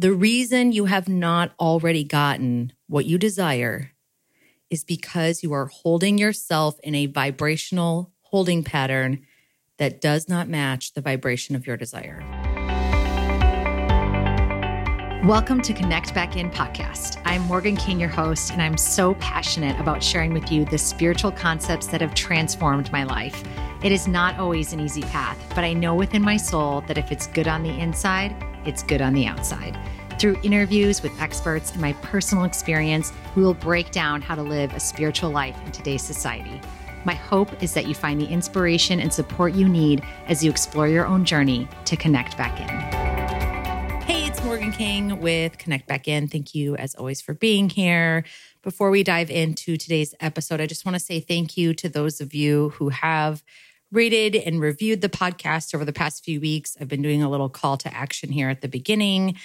The reason you have not already gotten what you desire is because you are holding yourself in a vibrational holding pattern that does not match the vibration of your desire. Welcome to Connect Back In podcast. I'm Morgan King, your host, and I'm so passionate about sharing with you the spiritual concepts that have transformed my life. It is not always an easy path, but I know within my soul that if it's good on the inside, it's good on the outside. Through interviews with experts and my personal experience, we will break down how to live a spiritual life in today's society. My hope is that you find the inspiration and support you need as you explore your own journey to connect back in. Hey, it's Morgan King with Connect Back In. Thank you, as always, for being here. Before we dive into today's episode, I just want to say thank you to those of you who have rated and reviewed the podcast over the past few weeks. I've been doing a little call to action here at the beginning,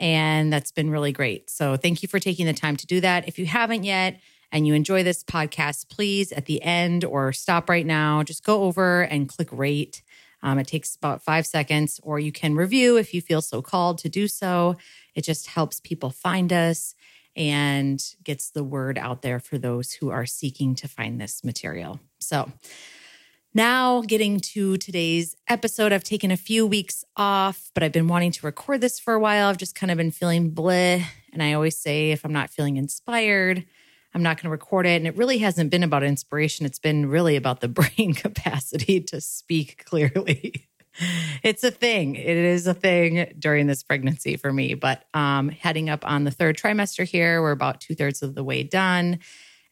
and that's been really great. So, thank you for taking the time to do that. If you haven't yet, and you enjoy this podcast, please at the end or stop right now, just go over and click rate. Um, it takes about five seconds, or you can review if you feel so called to do so. It just helps people find us and gets the word out there for those who are seeking to find this material. So, now, getting to today's episode, I've taken a few weeks off, but I've been wanting to record this for a while. I've just kind of been feeling bleh. And I always say, if I'm not feeling inspired, I'm not going to record it. And it really hasn't been about inspiration. It's been really about the brain capacity to speak clearly. it's a thing. It is a thing during this pregnancy for me. But um, heading up on the third trimester here, we're about two thirds of the way done.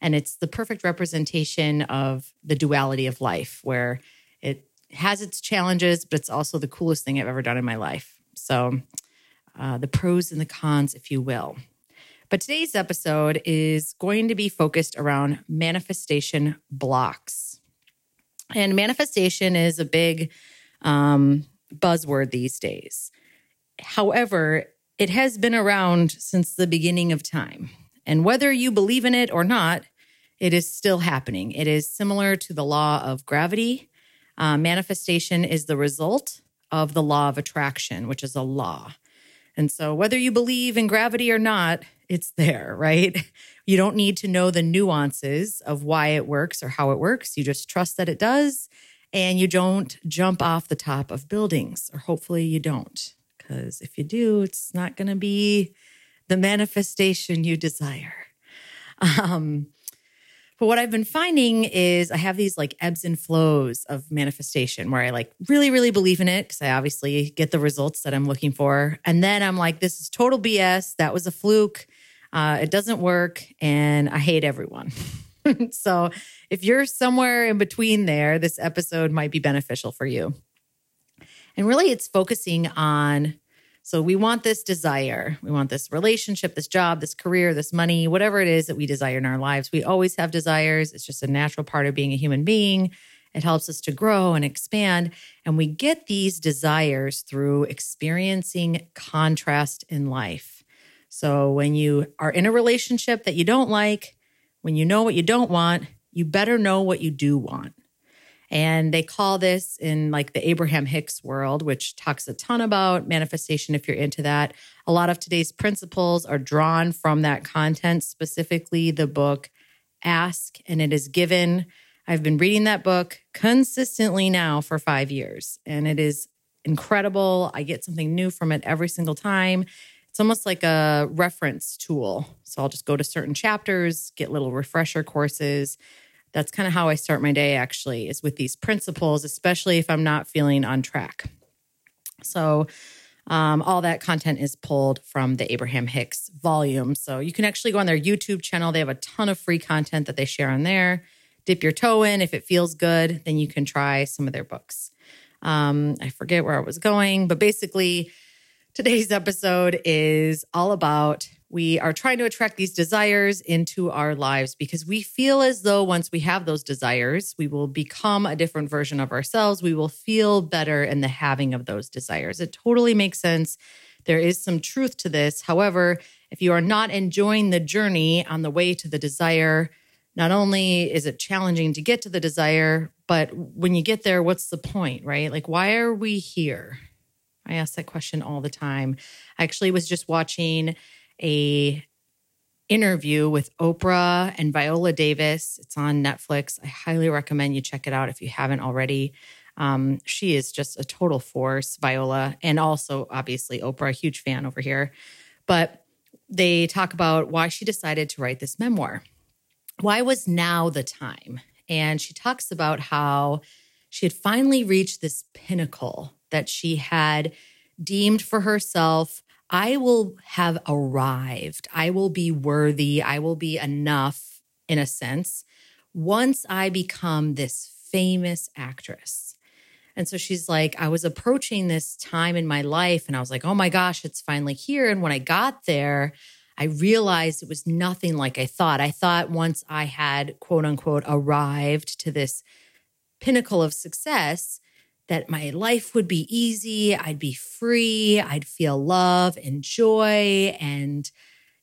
And it's the perfect representation of the duality of life, where it has its challenges, but it's also the coolest thing I've ever done in my life. So, uh, the pros and the cons, if you will. But today's episode is going to be focused around manifestation blocks. And manifestation is a big um, buzzword these days. However, it has been around since the beginning of time. And whether you believe in it or not, it is still happening. It is similar to the law of gravity. Uh, manifestation is the result of the law of attraction, which is a law. And so, whether you believe in gravity or not, it's there, right? You don't need to know the nuances of why it works or how it works. You just trust that it does. And you don't jump off the top of buildings, or hopefully you don't. Because if you do, it's not going to be the manifestation you desire. Um, but what I've been finding is I have these like ebbs and flows of manifestation where I like really, really believe in it because I obviously get the results that I'm looking for. And then I'm like, this is total BS. That was a fluke. Uh, it doesn't work. And I hate everyone. so if you're somewhere in between there, this episode might be beneficial for you. And really, it's focusing on so we want this desire. We want this relationship, this job, this career, this money, whatever it is that we desire in our lives. We always have desires. It's just a natural part of being a human being. It helps us to grow and expand. And we get these desires through experiencing contrast in life. So when you are in a relationship that you don't like, when you know what you don't want, you better know what you do want. And they call this in like the Abraham Hicks world, which talks a ton about manifestation if you're into that. A lot of today's principles are drawn from that content, specifically the book Ask and It Is Given. I've been reading that book consistently now for five years, and it is incredible. I get something new from it every single time. It's almost like a reference tool. So I'll just go to certain chapters, get little refresher courses that's kind of how I start my day actually is with these principles, especially if I'm not feeling on track. So, um, all that content is pulled from the Abraham Hicks volume. So, you can actually go on their YouTube channel. They have a ton of free content that they share on there. Dip your toe in. If it feels good, then you can try some of their books. Um, I forget where I was going, but basically, today's episode is all about we are trying to attract these desires into our lives because we feel as though once we have those desires, we will become a different version of ourselves. We will feel better in the having of those desires. It totally makes sense. There is some truth to this. However, if you are not enjoying the journey on the way to the desire, not only is it challenging to get to the desire, but when you get there, what's the point, right? Like, why are we here? I ask that question all the time. I actually was just watching a interview with Oprah and Viola Davis. It's on Netflix. I highly recommend you check it out if you haven't already. Um, she is just a total force, Viola, and also obviously Oprah, a huge fan over here. But they talk about why she decided to write this memoir. Why was now the time? And she talks about how she had finally reached this pinnacle that she had deemed for herself I will have arrived. I will be worthy. I will be enough, in a sense, once I become this famous actress. And so she's like, I was approaching this time in my life and I was like, oh my gosh, it's finally here. And when I got there, I realized it was nothing like I thought. I thought once I had, quote unquote, arrived to this pinnacle of success, that my life would be easy, I'd be free, I'd feel love and joy. And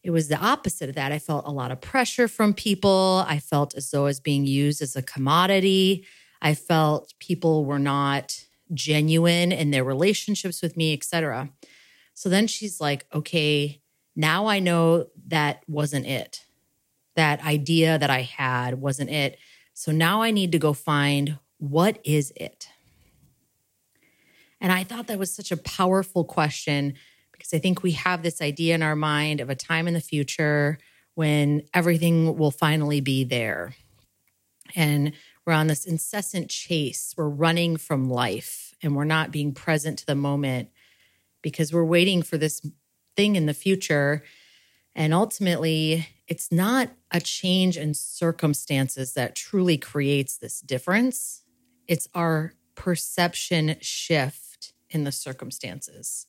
it was the opposite of that. I felt a lot of pressure from people. I felt as though I was being used as a commodity. I felt people were not genuine in their relationships with me, etc. So then she's like, okay, now I know that wasn't it. That idea that I had wasn't it. So now I need to go find what is it? And I thought that was such a powerful question because I think we have this idea in our mind of a time in the future when everything will finally be there. And we're on this incessant chase. We're running from life and we're not being present to the moment because we're waiting for this thing in the future. And ultimately, it's not a change in circumstances that truly creates this difference. It's our perception shift in the circumstances.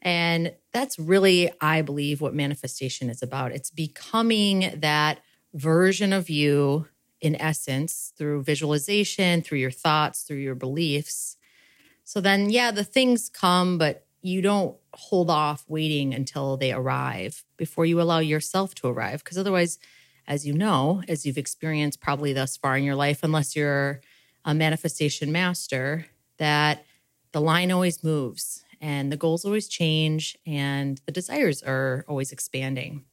And that's really, I believe, what manifestation is about. It's becoming that version of you in essence through visualization, through your thoughts, through your beliefs. So then, yeah, the things come, but you don't hold off waiting until they arrive before you allow yourself to arrive. Because otherwise, as you know, as you've experienced probably thus far in your life, unless you're a manifestation master, that the line always moves and the goals always change and the desires are always expanding.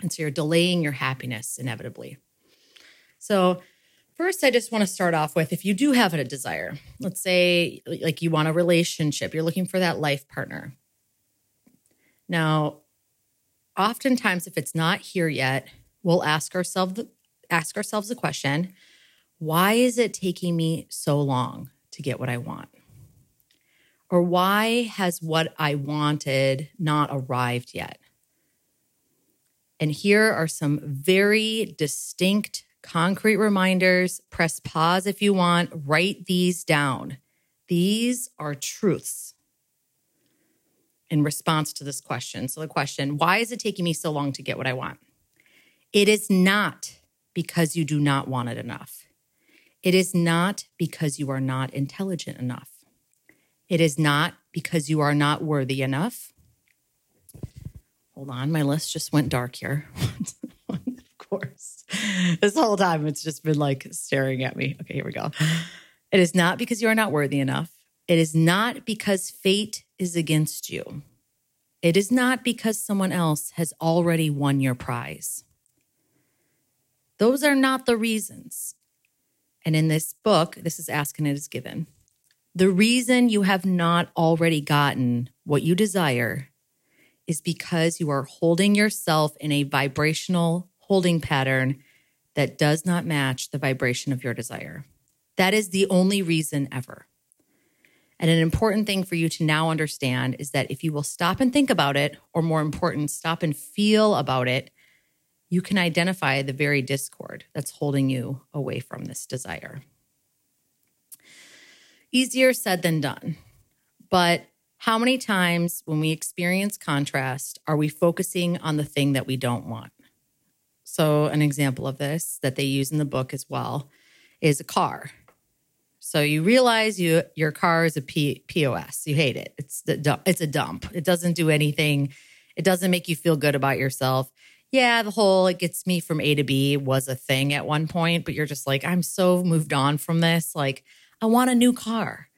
And so you're delaying your happiness inevitably. So, first, I just want to start off with if you do have a desire, let's say like you want a relationship, you're looking for that life partner. Now, oftentimes, if it's not here yet, we'll ask ourselves the ask ourselves the question, why is it taking me so long to get what I want? Or why has what I wanted not arrived yet? And here are some very distinct, concrete reminders. Press pause if you want, write these down. These are truths in response to this question. So, the question why is it taking me so long to get what I want? It is not because you do not want it enough. It is not because you are not intelligent enough. It is not because you are not worthy enough. Hold on, my list just went dark here. of course. This whole time it's just been like staring at me. Okay, here we go. It is not because you are not worthy enough. It is not because fate is against you. It is not because someone else has already won your prize. Those are not the reasons. And in this book, this is Ask and It Is Given. The reason you have not already gotten what you desire is because you are holding yourself in a vibrational holding pattern that does not match the vibration of your desire. That is the only reason ever. And an important thing for you to now understand is that if you will stop and think about it, or more important, stop and feel about it, you can identify the very discord that's holding you away from this desire. Easier said than done. But how many times when we experience contrast are we focusing on the thing that we don't want? So, an example of this that they use in the book as well is a car. So you realize you your car is a P, POS. You hate it. It's the. It's a dump. It doesn't do anything. It doesn't make you feel good about yourself. Yeah, the whole it gets me from A to B was a thing at one point, but you're just like, I'm so moved on from this. Like, I want a new car.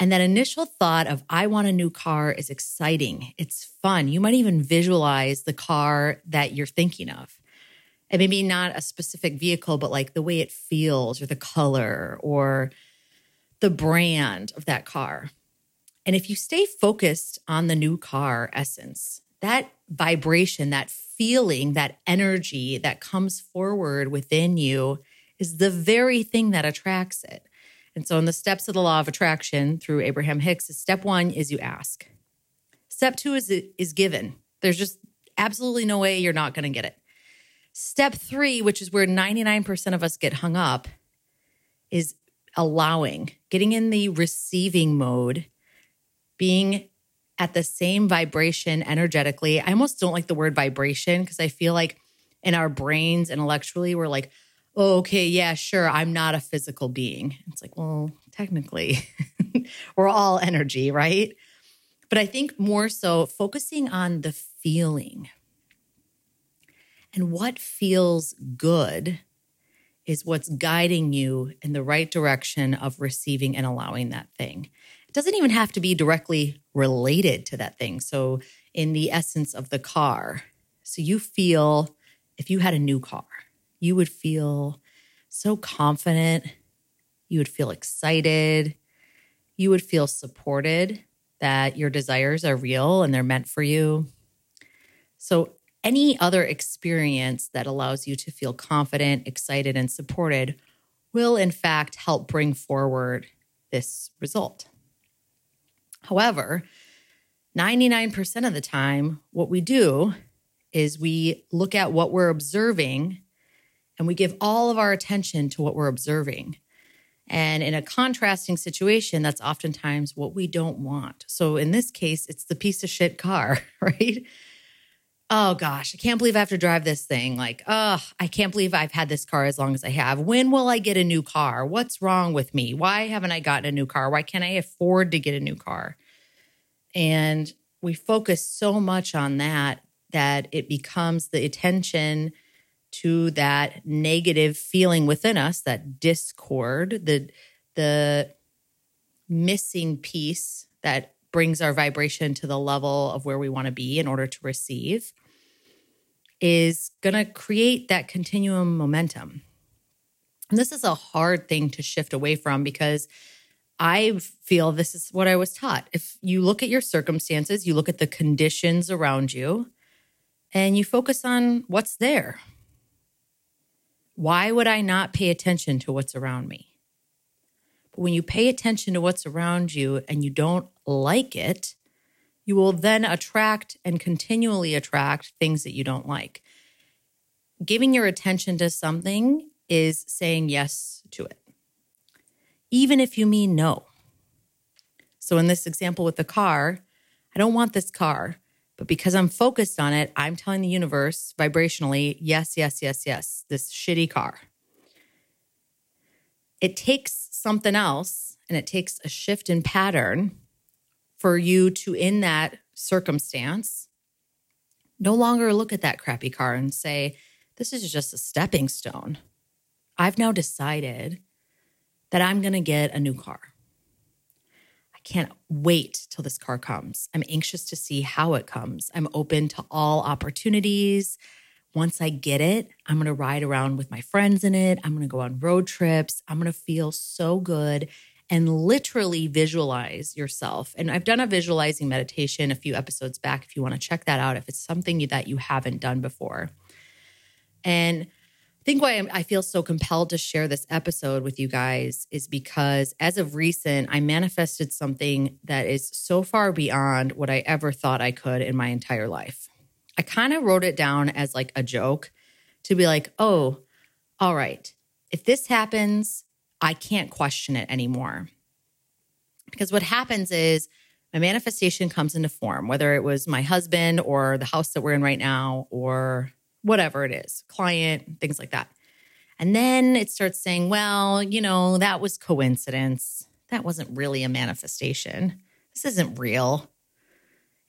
And that initial thought of, I want a new car is exciting. It's fun. You might even visualize the car that you're thinking of. And maybe not a specific vehicle, but like the way it feels or the color or the brand of that car. And if you stay focused on the new car essence, that vibration, that feeling, that energy that comes forward within you is the very thing that attracts it. And so, in the steps of the law of attraction through Abraham Hicks, step one is you ask. Step two is is given. There's just absolutely no way you're not going to get it. Step three, which is where 99% of us get hung up, is allowing, getting in the receiving mode, being at the same vibration energetically. I almost don't like the word vibration because I feel like in our brains intellectually, we're like, oh, okay, yeah, sure, I'm not a physical being. It's like, well, technically, we're all energy, right? But I think more so focusing on the feeling and what feels good is what's guiding you in the right direction of receiving and allowing that thing. It doesn't even have to be directly related to that thing. So, in the essence of the car, so you feel if you had a new car, you would feel so confident, you would feel excited, you would feel supported that your desires are real and they're meant for you. So, any other experience that allows you to feel confident, excited, and supported will, in fact, help bring forward this result. However, 99% of the time, what we do is we look at what we're observing and we give all of our attention to what we're observing. And in a contrasting situation, that's oftentimes what we don't want. So in this case, it's the piece of shit car, right? oh gosh, I can't believe I have to drive this thing. Like, oh, I can't believe I've had this car as long as I have. When will I get a new car? What's wrong with me? Why haven't I gotten a new car? Why can't I afford to get a new car? And we focus so much on that that it becomes the attention to that negative feeling within us, that discord, the the missing piece that brings our vibration to the level of where we want to be in order to receive is going to create that continuum momentum. And this is a hard thing to shift away from because I feel this is what I was taught. If you look at your circumstances, you look at the conditions around you, and you focus on what's there. Why would I not pay attention to what's around me? But when you pay attention to what's around you and you don't like it, you will then attract and continually attract things that you don't like. Giving your attention to something is saying yes to it, even if you mean no. So, in this example with the car, I don't want this car, but because I'm focused on it, I'm telling the universe vibrationally, yes, yes, yes, yes, this shitty car. It takes something else and it takes a shift in pattern for you to, in that circumstance, no longer look at that crappy car and say, this is just a stepping stone. I've now decided that I'm going to get a new car. Can't wait till this car comes. I'm anxious to see how it comes. I'm open to all opportunities. Once I get it, I'm going to ride around with my friends in it. I'm going to go on road trips. I'm going to feel so good and literally visualize yourself. And I've done a visualizing meditation a few episodes back if you want to check that out, if it's something that you haven't done before. And think why I feel so compelled to share this episode with you guys is because as of recent, I manifested something that is so far beyond what I ever thought I could in my entire life. I kind of wrote it down as like a joke to be like, oh, all right, if this happens, I can't question it anymore. Because what happens is my manifestation comes into form, whether it was my husband or the house that we're in right now or whatever it is, client, things like that. And then it starts saying, well, you know, that was coincidence. That wasn't really a manifestation. This isn't real.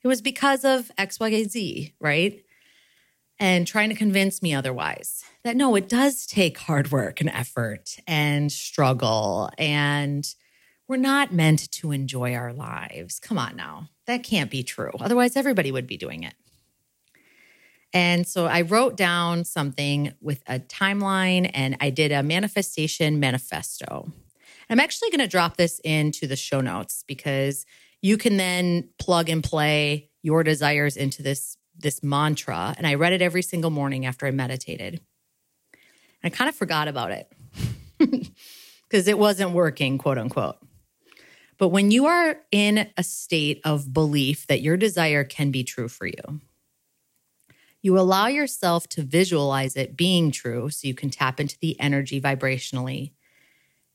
It was because of XYZ, right? and trying to convince me otherwise that no, it does take hard work and effort and struggle and we're not meant to enjoy our lives. Come on now. That can't be true. Otherwise, everybody would be doing it. And so I wrote down something with a timeline and I did a manifestation manifesto. I'm actually going to drop this into the show notes because you can then plug and play your desires into this this mantra and I read it every single morning after I meditated. I kind of forgot about it because it wasn't working, quote unquote. But when you are in a state of belief that your desire can be true for you, you allow yourself to visualize it being true so you can tap into the energy vibrationally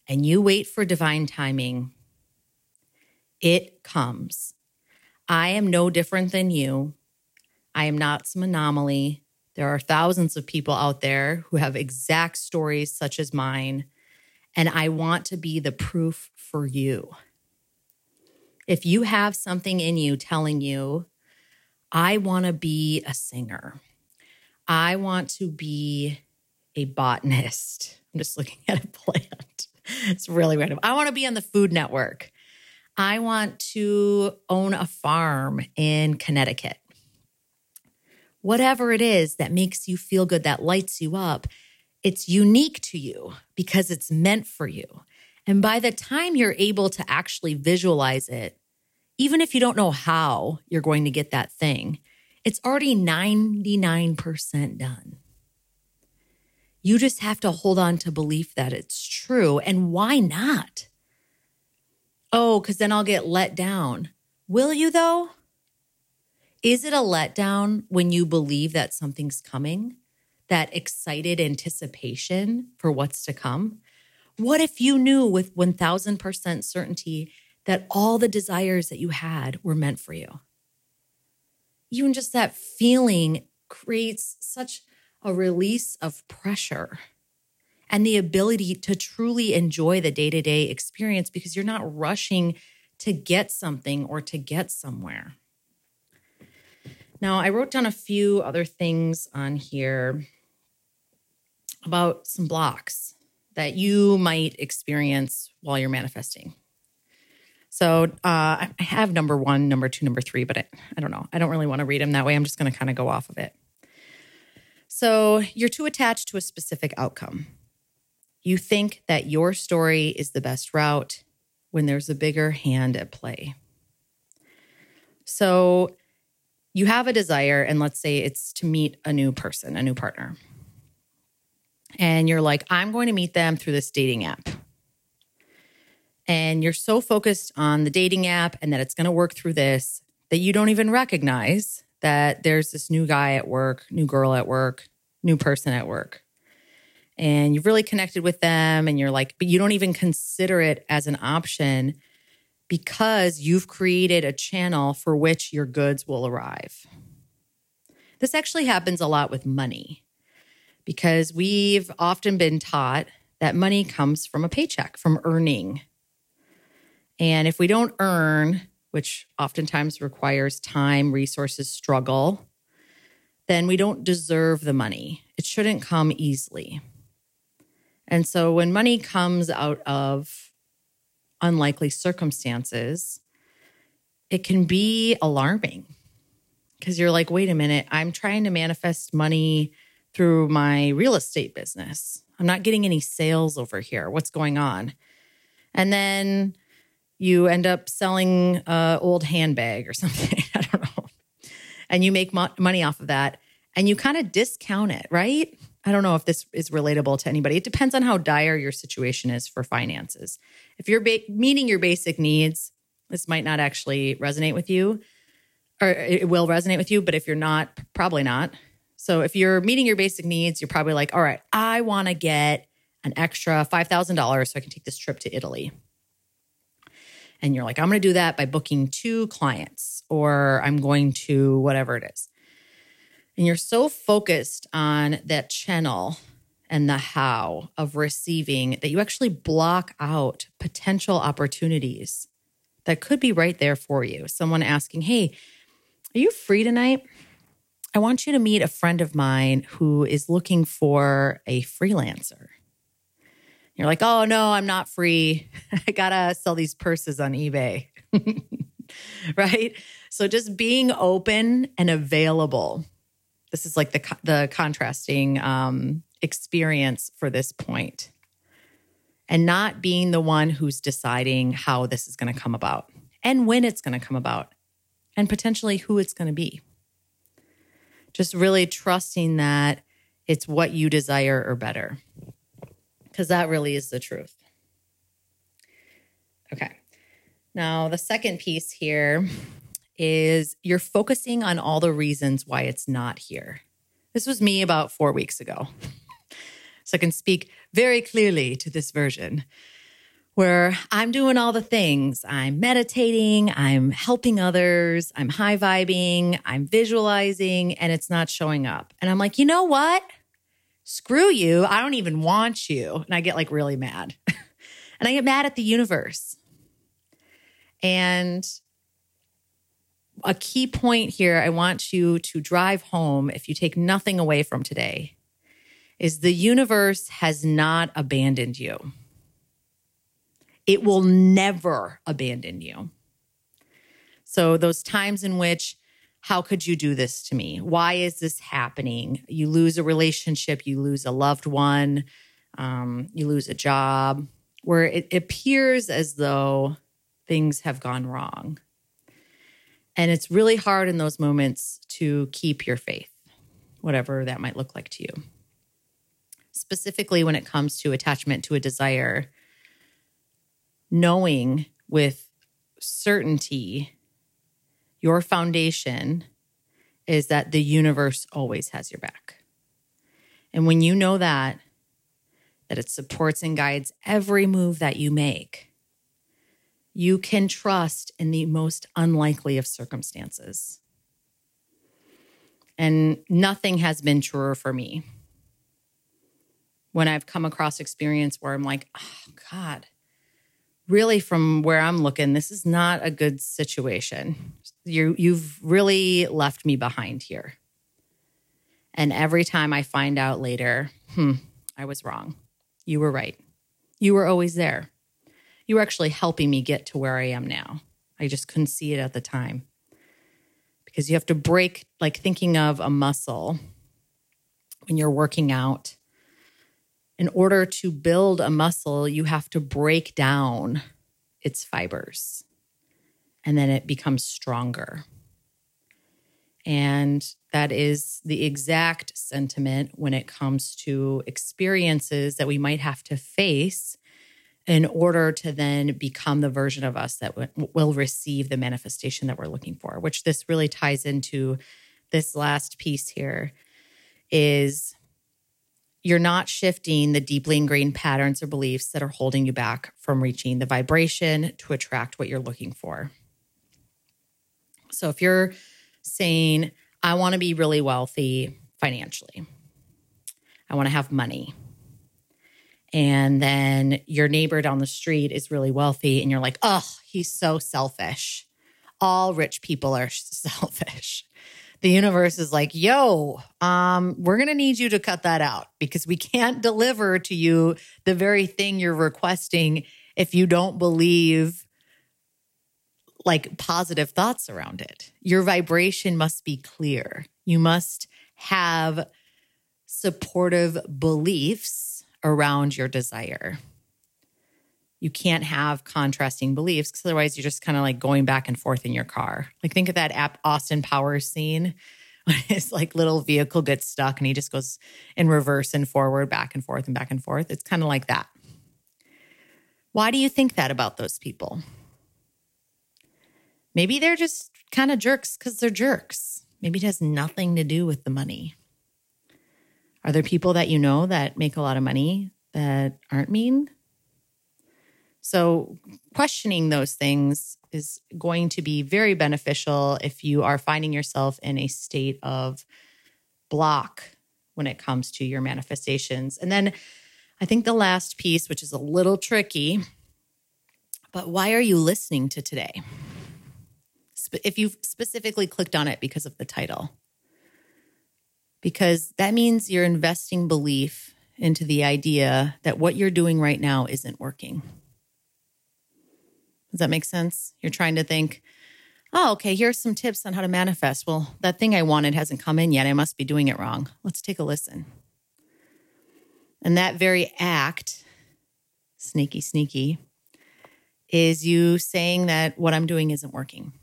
and you wait for divine timing. It comes. I am no different than you. I am not some anomaly. There are thousands of people out there who have exact stories such as mine, and I want to be the proof for you. If you have something in you telling you, I want to be a singer, I want to be a botanist. I'm just looking at a plant. It's really random. I want to be on the Food Network. I want to own a farm in Connecticut. Whatever it is that makes you feel good, that lights you up, it's unique to you because it's meant for you. And by the time you're able to actually visualize it, even if you don't know how you're going to get that thing, it's already 99% done. You just have to hold on to belief that it's true. And why not? Oh, because then I'll get let down. Will you, though? Is it a letdown when you believe that something's coming? That excited anticipation for what's to come? What if you knew with 1000% certainty that all the desires that you had were meant for you? Even just that feeling creates such a release of pressure and the ability to truly enjoy the day to day experience because you're not rushing to get something or to get somewhere. Now, I wrote down a few other things on here about some blocks that you might experience while you're manifesting. So uh, I have number one, number two, number three, but I, I don't know. I don't really want to read them that way. I'm just going to kind of go off of it. So you're too attached to a specific outcome. You think that your story is the best route when there's a bigger hand at play. So you have a desire, and let's say it's to meet a new person, a new partner. And you're like, I'm going to meet them through this dating app and you're so focused on the dating app and that it's going to work through this that you don't even recognize that there's this new guy at work, new girl at work, new person at work. And you've really connected with them and you're like, but you don't even consider it as an option because you've created a channel for which your goods will arrive. This actually happens a lot with money because we've often been taught that money comes from a paycheck, from earning and if we don't earn, which oftentimes requires time, resources, struggle, then we don't deserve the money. It shouldn't come easily. And so when money comes out of unlikely circumstances, it can be alarming because you're like, wait a minute, I'm trying to manifest money through my real estate business. I'm not getting any sales over here. What's going on? And then you end up selling an old handbag or something. I don't know. And you make mo- money off of that and you kind of discount it, right? I don't know if this is relatable to anybody. It depends on how dire your situation is for finances. If you're ba- meeting your basic needs, this might not actually resonate with you, or it will resonate with you. But if you're not, probably not. So if you're meeting your basic needs, you're probably like, all right, I want to get an extra $5,000 so I can take this trip to Italy and you're like, I'm going to do that by booking two clients or I'm going to whatever it is. And you're so focused on that channel and the how of receiving that you actually block out potential opportunities that could be right there for you. Someone asking, Hey, are you free tonight? I want you to meet a friend of mine who is looking for a freelancer. You're like, oh no, I'm not free. I gotta sell these purses on eBay. right? So just being open and available. This is like the the contrasting um, experience for this point, and not being the one who's deciding how this is going to come about and when it's going to come about, and potentially who it's going to be. Just really trusting that it's what you desire or better, because that really is the truth. Okay. Now, the second piece here is you're focusing on all the reasons why it's not here. This was me about four weeks ago. so I can speak very clearly to this version where I'm doing all the things. I'm meditating, I'm helping others, I'm high vibing, I'm visualizing, and it's not showing up. And I'm like, you know what? Screw you. I don't even want you. And I get like really mad. and I get mad at the universe. And a key point here I want you to drive home if you take nothing away from today is the universe has not abandoned you. It will never abandon you. So, those times in which, how could you do this to me? Why is this happening? You lose a relationship, you lose a loved one, um, you lose a job, where it appears as though things have gone wrong. And it's really hard in those moments to keep your faith, whatever that might look like to you. Specifically, when it comes to attachment to a desire, knowing with certainty your foundation is that the universe always has your back. And when you know that, that it supports and guides every move that you make, you can trust in the most unlikely of circumstances. And nothing has been truer for me. When I've come across experience where I'm like, oh God, really from where I'm looking, this is not a good situation. You you've really left me behind here. And every time I find out later, hmm, I was wrong. You were right. You were always there you were actually helping me get to where I am now. I just couldn't see it at the time. Because you have to break, like thinking of a muscle when you're working out. In order to build a muscle, you have to break down its fibers and then it becomes stronger. And that is the exact sentiment when it comes to experiences that we might have to face in order to then become the version of us that w- will receive the manifestation that we're looking for, which this really ties into this last piece here is you're not shifting the deeply ingrained patterns or beliefs that are holding you back from reaching the vibration to attract what you're looking for. So if you're saying, I want to be really wealthy financially, I want to have money and then your neighbor down the street is really wealthy and you're like, oh, he's so selfish. All rich people are selfish. The universe is like, yo, um, we're going to need you to cut that out because we can't deliver to you the very thing you're requesting if you don't believe like positive thoughts around it. Your vibration must be clear. You must have supportive beliefs around your desire. You can't have contrasting beliefs because otherwise you're just kind of like going back and forth in your car. Like think of that app Austin Powers scene when his like little vehicle gets stuck and he just goes in reverse and forward, back and forth and back and forth. It's kind of like that. Why do you think that about those people? Maybe they're just kind of jerks because they're jerks. Maybe it has nothing to do with the money. Are there people that you know that make a lot of money that aren't mean? So, questioning those things is going to be very beneficial if you are finding yourself in a state of block when it comes to your manifestations. And then I think the last piece, which is a little tricky, but why are you listening to today? If you've specifically clicked on it because of the title, because that means you're investing belief into the idea that what you're doing right now isn't working. Does that make sense? You're trying to think, oh, okay, here's some tips on how to manifest. Well, that thing I wanted hasn't come in yet. I must be doing it wrong. Let's take a listen. And that very act, sneaky, sneaky, is you saying that what I'm doing isn't working.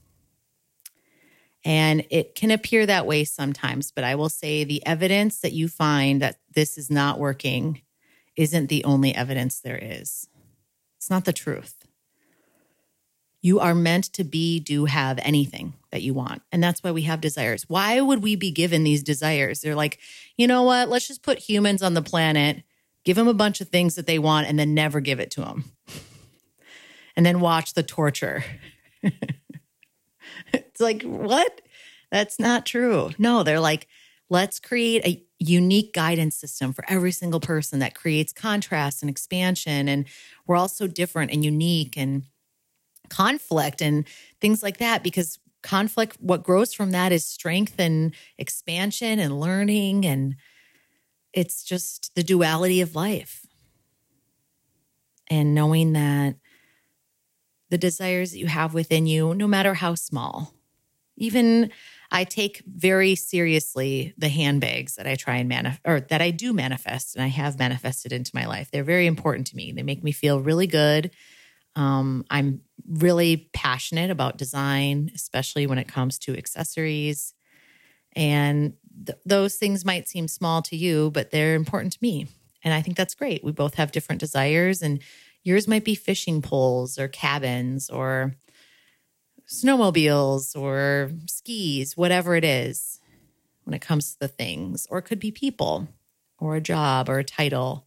And it can appear that way sometimes, but I will say the evidence that you find that this is not working isn't the only evidence there is. It's not the truth. You are meant to be, do, have anything that you want. And that's why we have desires. Why would we be given these desires? They're like, you know what? Let's just put humans on the planet, give them a bunch of things that they want, and then never give it to them. and then watch the torture. it's like, what? That's not true. No, they're like, let's create a unique guidance system for every single person that creates contrast and expansion. And we're all so different and unique and conflict and things like that because conflict, what grows from that is strength and expansion and learning. And it's just the duality of life. And knowing that the desires that you have within you, no matter how small, even I take very seriously the handbags that I try and manifest or that I do manifest and I have manifested into my life. They're very important to me. They make me feel really good. Um, I'm really passionate about design, especially when it comes to accessories. And th- those things might seem small to you, but they're important to me. And I think that's great. We both have different desires, and yours might be fishing poles or cabins or snowmobiles or skis, whatever it is when it comes to the things, or it could be people or a job or a title.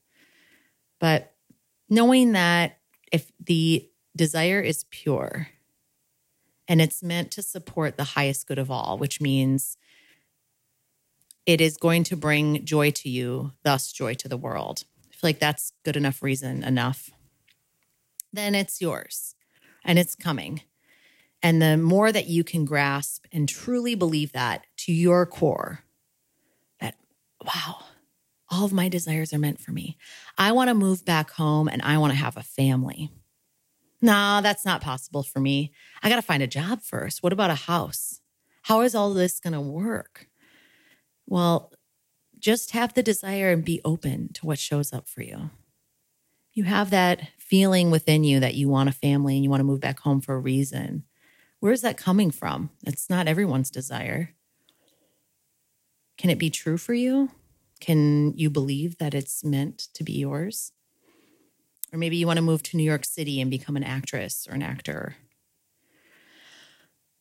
But knowing that if the desire is pure and it's meant to support the highest good of all, which means it is going to bring joy to you, thus joy to the world. I feel like that's good enough reason enough. Then it's yours and it's coming. And the more that you can grasp and truly believe that to your core, that, wow, all of my desires are meant for me. I want to move back home and I want to have a family. No, that's not possible for me. I got to find a job first. What about a house? How is all this going to work? Well, just have the desire and be open to what shows up for you. You have that feeling within you that you want a family and you want to move back home for a reason. Where's that coming from? It's not everyone's desire. Can it be true for you? Can you believe that it's meant to be yours? Or maybe you want to move to New York City and become an actress or an actor.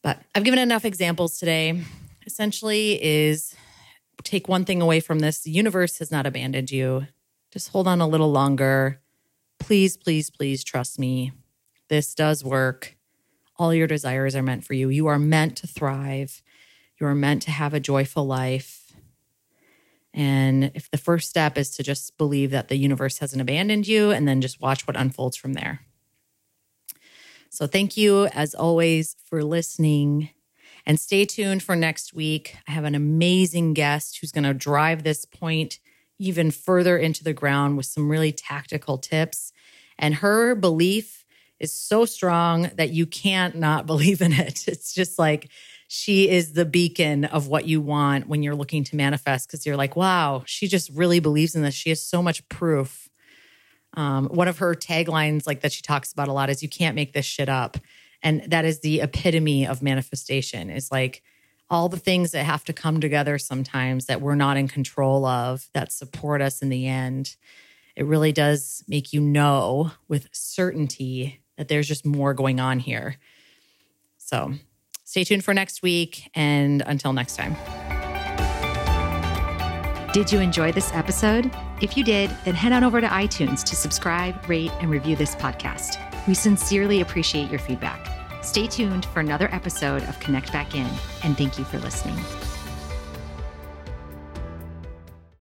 But I've given enough examples today. Essentially, is take one thing away from this the universe has not abandoned you. Just hold on a little longer. Please, please, please trust me. This does work. All your desires are meant for you. You are meant to thrive. You are meant to have a joyful life. And if the first step is to just believe that the universe hasn't abandoned you and then just watch what unfolds from there. So, thank you as always for listening. And stay tuned for next week. I have an amazing guest who's going to drive this point even further into the ground with some really tactical tips. And her belief is so strong that you can't not believe in it. It's just like, she is the beacon of what you want when you're looking to manifest because you're like, wow, she just really believes in this. She has so much proof. Um, one of her taglines, like that she talks about a lot, is you can't make this shit up. And that is the epitome of manifestation, is like all the things that have to come together sometimes that we're not in control of that support us in the end. It really does make you know with certainty that there's just more going on here. So Stay tuned for next week. And until next time. Did you enjoy this episode? If you did, then head on over to iTunes to subscribe, rate, and review this podcast. We sincerely appreciate your feedback. Stay tuned for another episode of Connect Back In, and thank you for listening.